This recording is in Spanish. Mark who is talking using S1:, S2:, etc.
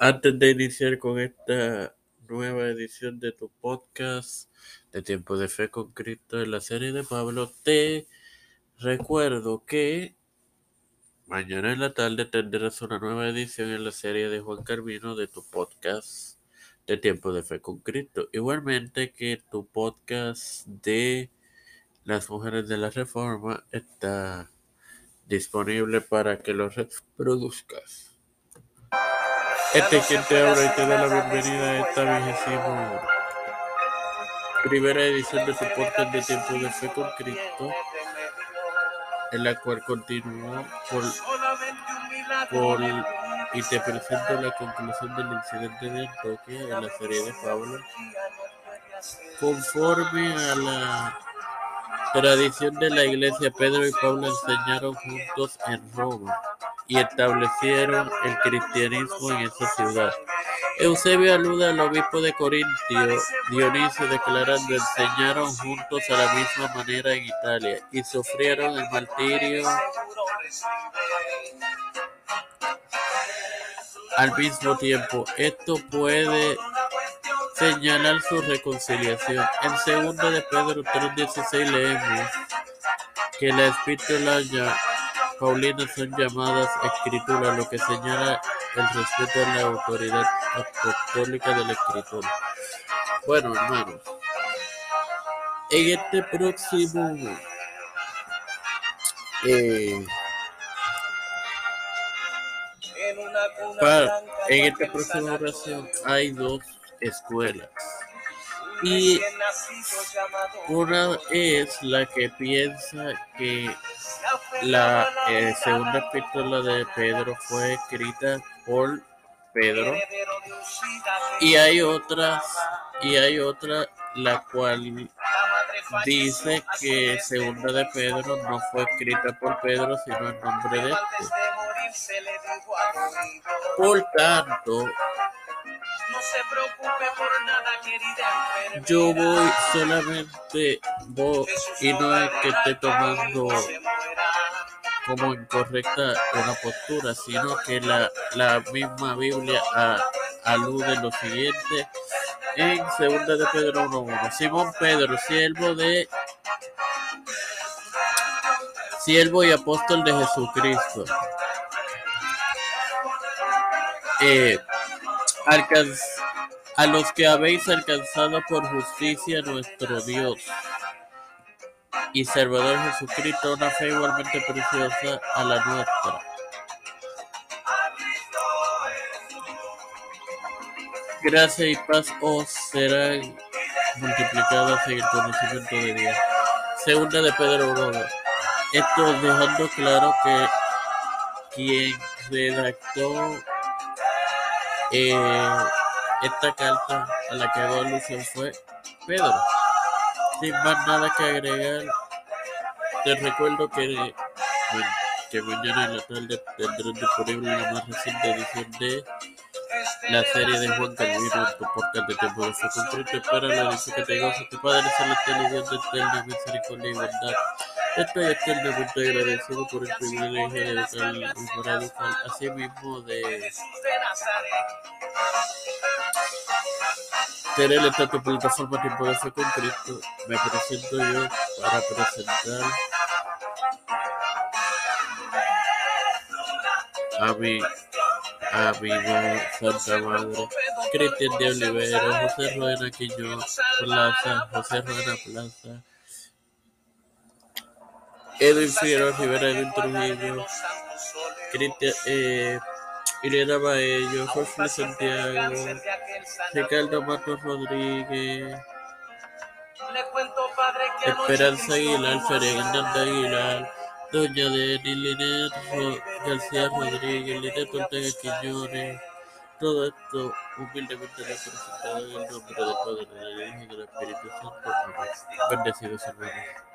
S1: Antes de iniciar con esta nueva edición de tu podcast de Tiempo de Fe con Cristo en la serie de Pablo, te recuerdo que mañana en la tarde tendrás una nueva edición en la serie de Juan Carmino de tu podcast de Tiempo de Fe con Cristo. Igualmente que tu podcast de las mujeres de la reforma está disponible para que lo reproduzcas. Este es quien te habla y te da la bienvenida a esta vigésima primera edición de su podcast de Tiempo de Fe con Cristo, en la cual continúa por, por y te presento la conclusión del incidente de Toque en la serie de Pablo, conforme a la tradición de la iglesia, Pedro y Pablo enseñaron juntos en Roma y establecieron el cristianismo en esa ciudad. Eusebio alude al obispo de Corintio, Dionisio, declarando enseñaron juntos a la misma manera en Italia y sufrieron el martirio al mismo tiempo. Esto puede señalar su reconciliación. En 2 de Pedro 3.16 leemos que la epístola Paulina son llamadas escrituras, lo que señala el respeto a la autoridad apostólica de la escritura. Bueno, hermanos, en este próximo eh, en esta próxima oración hay dos escuelas. Y una es la que piensa que la eh, segunda epístola de Pedro fue escrita por Pedro y hay otras y hay otra la cual dice que segunda de Pedro no fue escrita por Pedro sino en nombre de este. Por tanto, yo voy solamente voy, y no es que esté tomando como incorrecta una postura, sino que la, la misma Biblia alude lo siguiente en segunda de Pedro 1.1. Simón Pedro, siervo de siervo y apóstol de Jesucristo. Eh, a los que habéis alcanzado por justicia nuestro Dios y Salvador Jesucristo, una fe igualmente preciosa a la nuestra. Gracia y paz os serán multiplicadas en el conocimiento de Dios. Segunda de Pedro 1. Esto dejando claro que quien redactó eh, esta carta a la que hago alusión fue Pedro. Sin más nada que agregar, te recuerdo que, que mañana en la tarde tendrán disponible la más reciente edición de la serie de Juan Calvino en tu podcast de Tiempo de Cristo. Espero la edición que te goza, tu Padre Celestial y Dios de eterna misericordia y verdad. Estoy eternamente agradecido por el privilegio de estar un radical, así mismo de tener esta tu plataforma Tiempo de Fe con Cristo. Me presento yo para presentar a mi a mi Santa Madre, Cristian de Olivero, José Rueda Quiñones, Plaza, José Rueda Plaza, Edwin Figueroa Rivera, Edwin Trujillo, Cristian, eh, Irena Baello, Jorge Santiago, Ricardo Matos Rodríguez, Esperanza Aguilar, Fernanda Aguilar, Doña Deni, Linet García Rodríguez, Linet Ortega Quiñones, todo esto humildemente representado en el nombre del Padre, de la Hijo y del Espíritu Santo. Bendecidos hermanos.